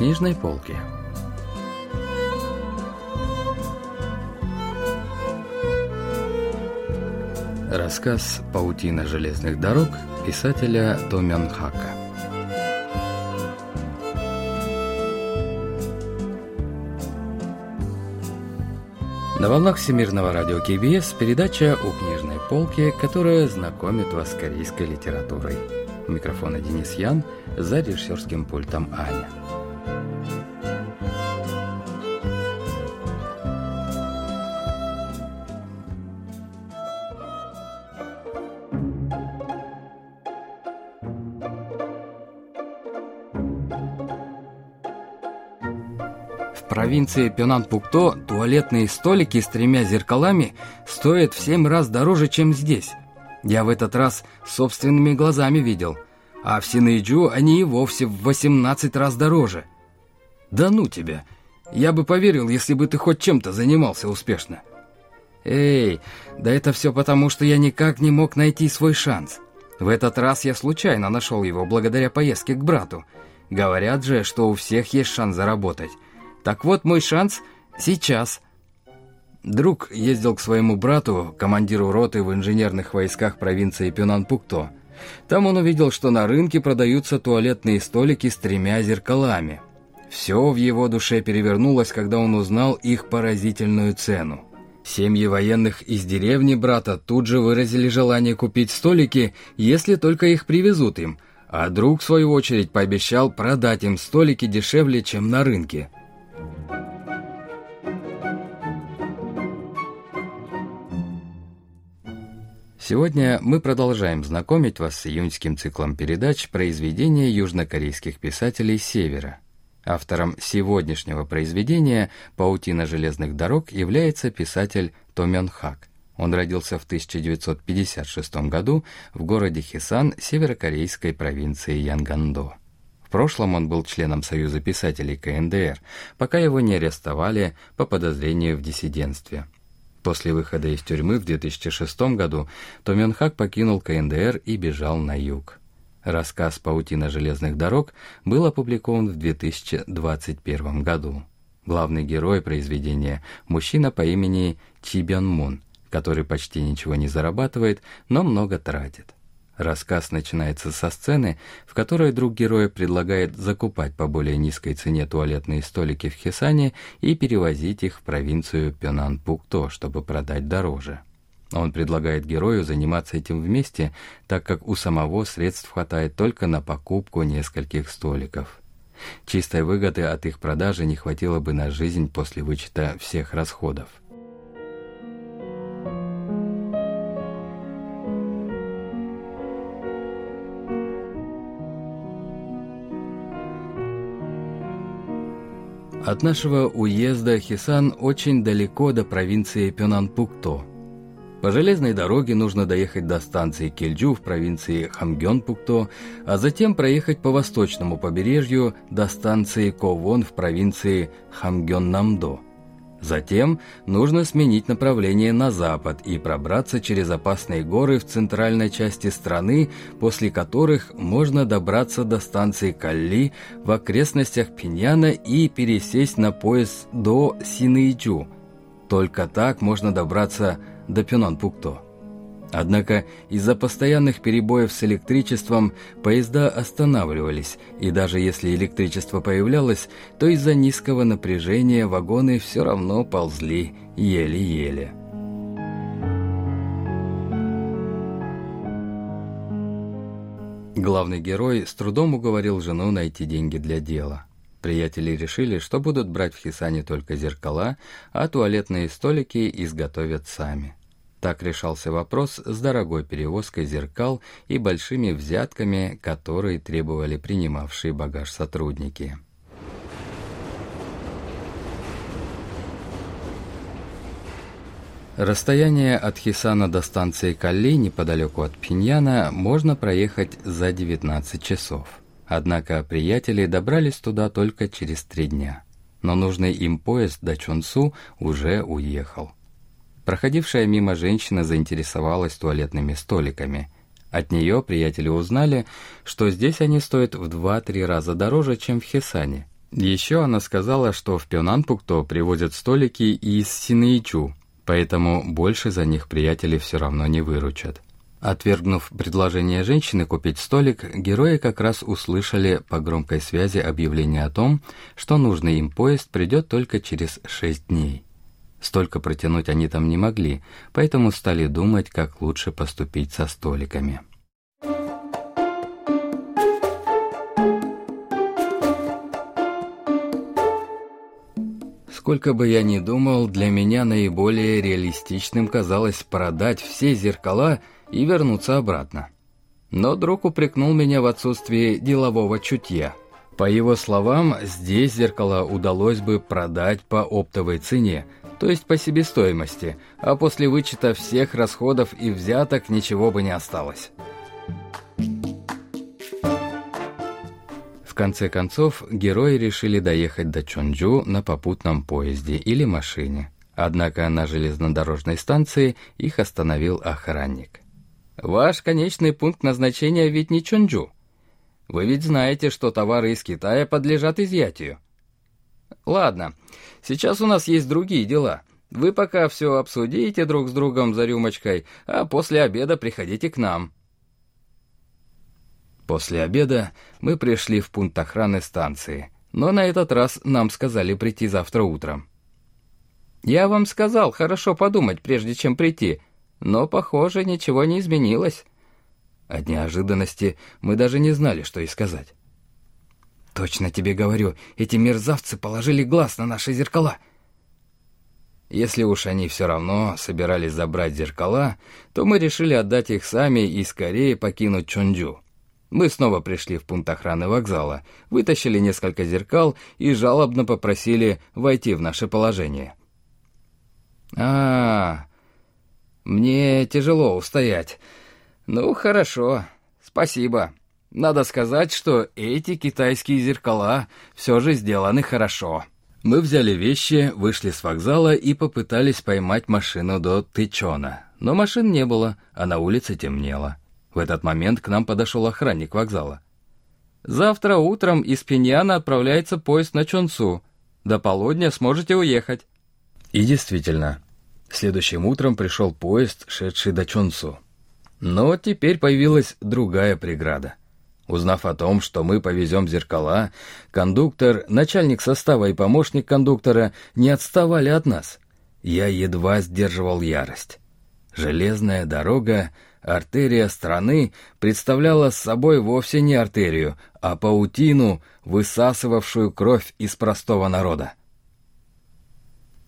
книжной полки. Рассказ «Паутина железных дорог» писателя Домян Хака. На волнах Всемирного радио КБС передача «У книжной полки», которая знакомит вас с корейской литературой. У микрофона Денис Ян, за режиссерским пультом Аня. Провинции Пёнан-Пукто туалетные столики с тремя зеркалами стоят в семь раз дороже, чем здесь. Я в этот раз собственными глазами видел. А в Синэйджу они и вовсе в 18 раз дороже. Да ну тебя! Я бы поверил, если бы ты хоть чем-то занимался успешно. Эй, да это все потому, что я никак не мог найти свой шанс. В этот раз я случайно нашел его благодаря поездке к брату. Говорят же, что у всех есть шанс заработать. Так вот мой шанс сейчас. Друг ездил к своему брату, командиру роты в инженерных войсках провинции Пюнанпукто. Там он увидел, что на рынке продаются туалетные столики с тремя зеркалами. Все в его душе перевернулось, когда он узнал их поразительную цену. Семьи военных из деревни брата тут же выразили желание купить столики, если только их привезут им, а друг, в свою очередь, пообещал продать им столики дешевле, чем на рынке. Сегодня мы продолжаем знакомить вас с июньским циклом передач произведения южнокорейских писателей Севера. Автором сегодняшнего произведения «Паутина железных дорог» является писатель Томён Хак. Он родился в 1956 году в городе Хисан северокорейской провинции Янгандо. В прошлом он был членом Союза писателей КНДР, пока его не арестовали по подозрению в диссидентстве – После выхода из тюрьмы в 2006 году Том Хак покинул КНДР и бежал на юг. Рассказ «Паутина железных дорог» был опубликован в 2021 году. Главный герой произведения – мужчина по имени Чи Бён Мун, который почти ничего не зарабатывает, но много тратит. Рассказ начинается со сцены, в которой друг героя предлагает закупать по более низкой цене туалетные столики в Хисане и перевозить их в провинцию Пёнан-Пукто, чтобы продать дороже. Он предлагает герою заниматься этим вместе, так как у самого средств хватает только на покупку нескольких столиков. Чистой выгоды от их продажи не хватило бы на жизнь после вычета всех расходов. От нашего уезда Хисан очень далеко до провинции Пёнанпукто. По железной дороге нужно доехать до станции Кельджу в провинции Хамгёнпукто, а затем проехать по восточному побережью до станции Ковон в провинции Хамгённамдо. Затем нужно сменить направление на запад и пробраться через опасные горы в центральной части страны, после которых можно добраться до станции Калли в окрестностях Пиньяна и пересесть на поезд до Синыйчу. Только так можно добраться до Пюнан-Пукто. Однако из-за постоянных перебоев с электричеством поезда останавливались, и даже если электричество появлялось, то из-за низкого напряжения вагоны все равно ползли еле-еле. Главный герой с трудом уговорил жену найти деньги для дела. Приятели решили, что будут брать в Хисане только зеркала, а туалетные столики изготовят сами. Так решался вопрос с дорогой перевозкой зеркал и большими взятками, которые требовали принимавшие багаж сотрудники. Расстояние от Хисана до станции Калли неподалеку от Пиньяна можно проехать за 19 часов. Однако приятели добрались туда только через три дня. Но нужный им поезд до Чонсу уже уехал. Проходившая мимо женщина заинтересовалась туалетными столиками. От нее приятели узнали, что здесь они стоят в 2-3 раза дороже, чем в Хесане. Еще она сказала, что в Пёнанпукто привозят столики из Синеичу, поэтому больше за них приятели все равно не выручат. Отвергнув предложение женщины купить столик, герои как раз услышали по громкой связи объявление о том, что нужный им поезд придет только через шесть дней. Столько протянуть они там не могли, поэтому стали думать, как лучше поступить со столиками. Сколько бы я ни думал, для меня наиболее реалистичным казалось продать все зеркала и вернуться обратно. Но друг упрекнул меня в отсутствии делового чутья. По его словам, здесь зеркала удалось бы продать по оптовой цене, то есть по себестоимости, а после вычета всех расходов и взяток ничего бы не осталось. конце концов, герои решили доехать до Чонджу на попутном поезде или машине. Однако на железнодорожной станции их остановил охранник. «Ваш конечный пункт назначения ведь не Чонджу. Вы ведь знаете, что товары из Китая подлежат изъятию». «Ладно, сейчас у нас есть другие дела. Вы пока все обсудите друг с другом за рюмочкой, а после обеда приходите к нам». После обеда мы пришли в пункт охраны станции, но на этот раз нам сказали прийти завтра утром. «Я вам сказал хорошо подумать, прежде чем прийти, но, похоже, ничего не изменилось». От неожиданности мы даже не знали, что и сказать. «Точно тебе говорю, эти мерзавцы положили глаз на наши зеркала». Если уж они все равно собирались забрать зеркала, то мы решили отдать их сами и скорее покинуть Чонджу. Мы снова пришли в пункт охраны вокзала, вытащили несколько зеркал и жалобно попросили войти в наше положение. а, мне тяжело устоять. Ну, хорошо, спасибо. Надо сказать, что эти китайские зеркала все же сделаны хорошо. Мы взяли вещи, вышли с вокзала и попытались поймать машину до Тычона. Но машин не было, а на улице темнело. В этот момент к нам подошел охранник вокзала. «Завтра утром из Пиньяна отправляется поезд на Чонцу. До полудня сможете уехать». И действительно, следующим утром пришел поезд, шедший до Чонцу. Но теперь появилась другая преграда. Узнав о том, что мы повезем зеркала, кондуктор, начальник состава и помощник кондуктора не отставали от нас. Я едва сдерживал ярость. Железная дорога Артерия страны представляла собой вовсе не артерию, а паутину, высасывавшую кровь из простого народа.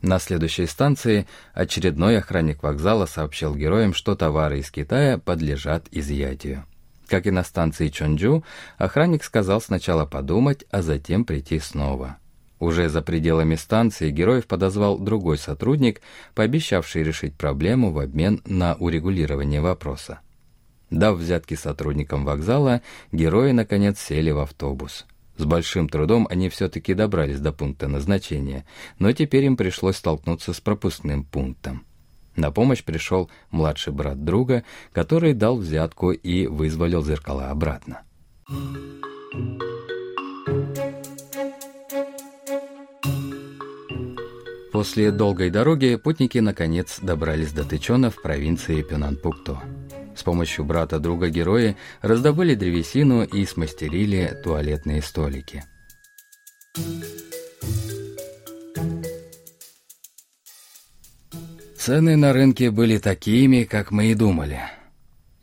На следующей станции очередной охранник вокзала сообщил героям, что товары из Китая подлежат изъятию. Как и на станции Чонджу, охранник сказал сначала подумать, а затем прийти снова. Уже за пределами станции героев подозвал другой сотрудник, пообещавший решить проблему в обмен на урегулирование вопроса. Дав взятки сотрудникам вокзала, герои наконец сели в автобус. С большим трудом они все-таки добрались до пункта назначения, но теперь им пришлось столкнуться с пропускным пунктом. На помощь пришел младший брат друга, который дал взятку и вызволил зеркала обратно. После долгой дороги путники наконец добрались до Тычона в провинции Пенанпукто. С помощью брата друга герои раздобыли древесину и смастерили туалетные столики. Цены на рынке были такими, как мы и думали.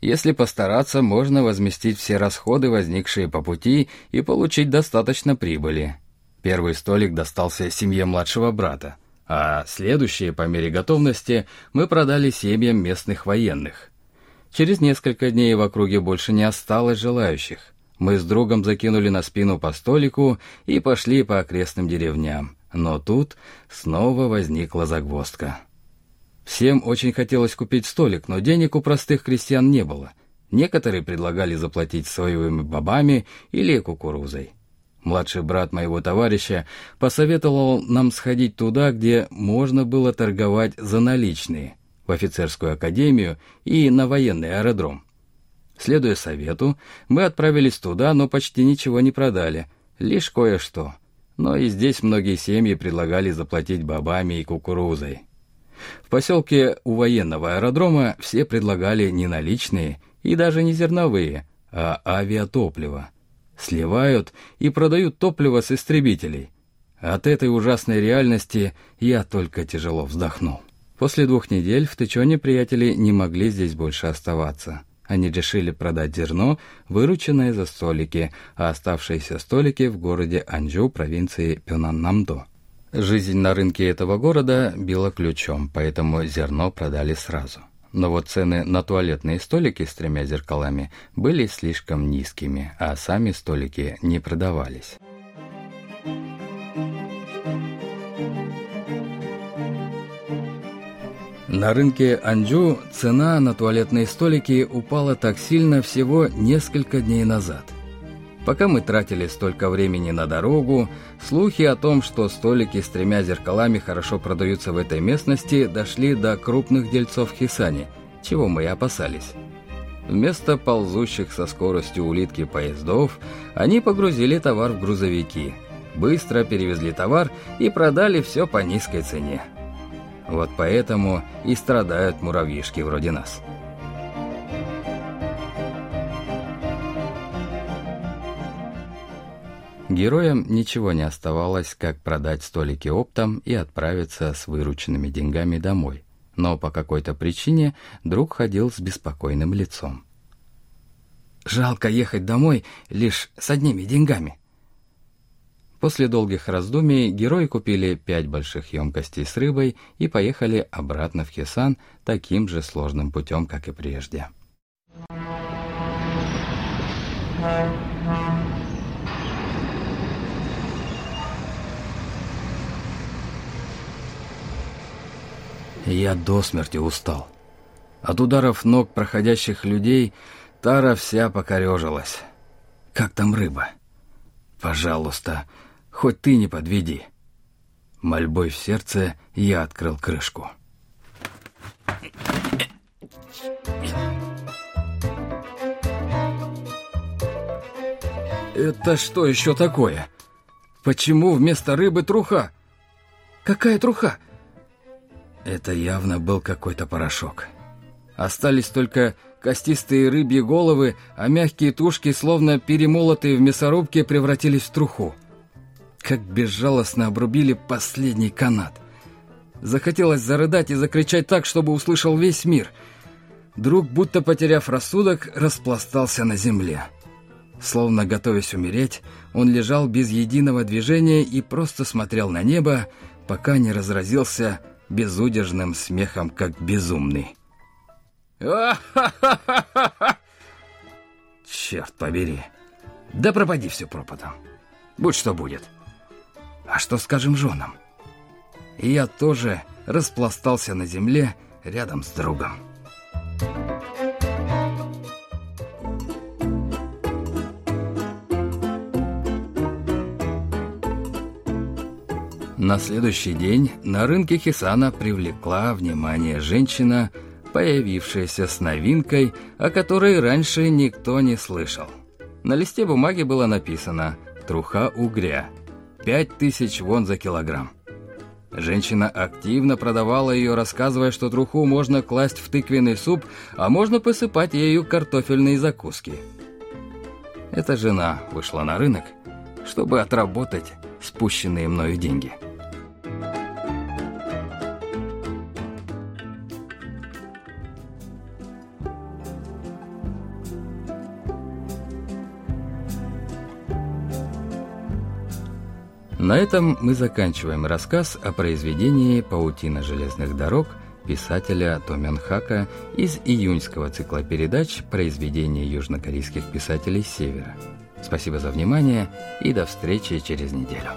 Если постараться, можно возместить все расходы, возникшие по пути, и получить достаточно прибыли. Первый столик достался семье младшего брата – а следующие по мере готовности мы продали семьям местных военных. Через несколько дней в округе больше не осталось желающих. Мы с другом закинули на спину по столику и пошли по окрестным деревням. Но тут снова возникла загвоздка. Всем очень хотелось купить столик, но денег у простых крестьян не было. Некоторые предлагали заплатить соевыми бобами или кукурузой. Младший брат моего товарища посоветовал нам сходить туда, где можно было торговать за наличные, в офицерскую академию и на военный аэродром. Следуя совету, мы отправились туда, но почти ничего не продали, лишь кое-что. но и здесь многие семьи предлагали заплатить бобами и кукурузой. В поселке у военного аэродрома все предлагали не наличные и даже не зерновые, а авиатопливо. Сливают и продают топливо с истребителей. От этой ужасной реальности я только тяжело вздохнул. После двух недель в Тычоне приятели не могли здесь больше оставаться. Они решили продать зерно, вырученное за столики, а оставшиеся столики в городе Анджу провинции Пёнаннамдо. Жизнь на рынке этого города била ключом, поэтому зерно продали сразу. Но вот цены на туалетные столики с тремя зеркалами были слишком низкими, а сами столики не продавались. На рынке Анджу цена на туалетные столики упала так сильно всего несколько дней назад. Пока мы тратили столько времени на дорогу, слухи о том, что столики с тремя зеркалами хорошо продаются в этой местности, дошли до крупных дельцов Хисани, чего мы и опасались. Вместо ползущих со скоростью улитки поездов, они погрузили товар в грузовики, быстро перевезли товар и продали все по низкой цене. Вот поэтому и страдают муравьишки вроде нас. Героям ничего не оставалось, как продать столики оптом и отправиться с вырученными деньгами домой. Но по какой-то причине друг ходил с беспокойным лицом. «Жалко ехать домой лишь с одними деньгами», После долгих раздумий герои купили пять больших емкостей с рыбой и поехали обратно в Хисан таким же сложным путем, как и прежде. Я до смерти устал. От ударов ног проходящих людей тара вся покорежилась. Как там рыба? Пожалуйста, Хоть ты не подведи. Мольбой в сердце я открыл крышку. Это что еще такое? Почему вместо рыбы труха? Какая труха? Это явно был какой-то порошок. Остались только костистые рыбьи головы, а мягкие тушки, словно перемолотые в мясорубке, превратились в труху как безжалостно обрубили последний канат. Захотелось зарыдать и закричать так, чтобы услышал весь мир. Друг, будто потеряв рассудок, распластался на земле. Словно готовясь умереть, он лежал без единого движения и просто смотрел на небо, пока не разразился безудержным смехом, как безумный. Черт побери! Да пропади все пропадом. Будь что будет. — а что скажем женам? Я тоже распластался на земле рядом с другом. На следующий день на рынке Хисана привлекла внимание женщина, появившаяся с новинкой, о которой раньше никто не слышал. На листе бумаги было написано «Труха угря», Пять тысяч вон за килограмм. Женщина активно продавала ее, рассказывая, что труху можно класть в тыквенный суп, а можно посыпать ею картофельные закуски. Эта жена вышла на рынок, чтобы отработать спущенные мною деньги. На этом мы заканчиваем рассказ о произведении «Паутина железных дорог» писателя Томянхака из июньского цикла передач «Произведения южнокорейских писателей Севера». Спасибо за внимание и до встречи через неделю.